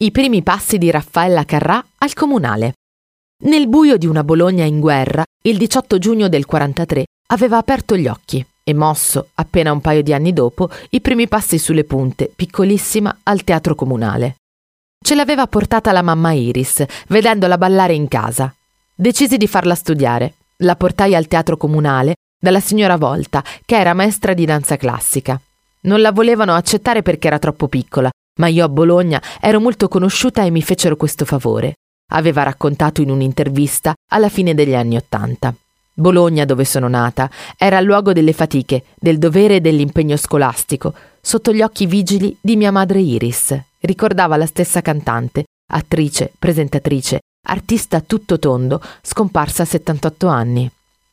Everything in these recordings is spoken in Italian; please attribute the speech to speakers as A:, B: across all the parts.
A: I primi passi di Raffaella Carrà al comunale. Nel buio di una Bologna in guerra, il 18 giugno del 43 aveva aperto gli occhi e mosso, appena un paio di anni dopo, i primi passi sulle punte, piccolissima, al teatro comunale. Ce l'aveva portata la mamma Iris, vedendola ballare in casa. Decisi di farla studiare. La portai al teatro comunale dalla signora Volta, che era maestra di danza classica. Non la volevano accettare perché era troppo piccola, ma io a Bologna ero molto conosciuta e mi fecero questo favore. Aveva raccontato in un'intervista alla fine degli anni Ottanta. Bologna, dove sono nata, era il luogo delle fatiche, del dovere e dell'impegno scolastico, sotto gli occhi vigili di mia madre Iris. Ricordava la stessa cantante, attrice, presentatrice, artista tutto tondo, scomparsa a 78 anni.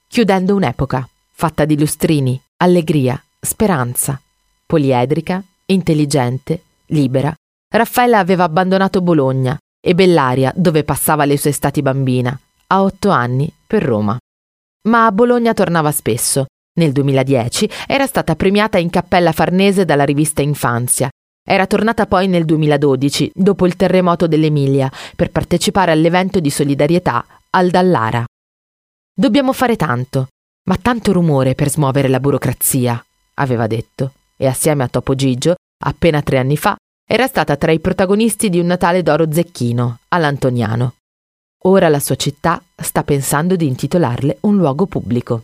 A: Chiudendo un'epoca, fatta di lustrini, allegria, speranza. Poliedrica, intelligente, libera, Raffaella aveva abbandonato Bologna e Bellaria, dove passava le sue estati bambina, a otto anni per Roma. Ma a Bologna tornava spesso. Nel 2010 era stata premiata in Cappella Farnese dalla rivista Infanzia. Era tornata poi nel 2012, dopo il terremoto dell'Emilia, per partecipare all'evento di solidarietà al Dallara. Dobbiamo fare tanto, ma tanto rumore per smuovere la burocrazia, aveva detto, e assieme a Topo Gigio appena tre anni fa, era stata tra i protagonisti di un Natale d'oro zecchino all'Antoniano. Ora la sua città sta pensando di intitolarle un luogo pubblico.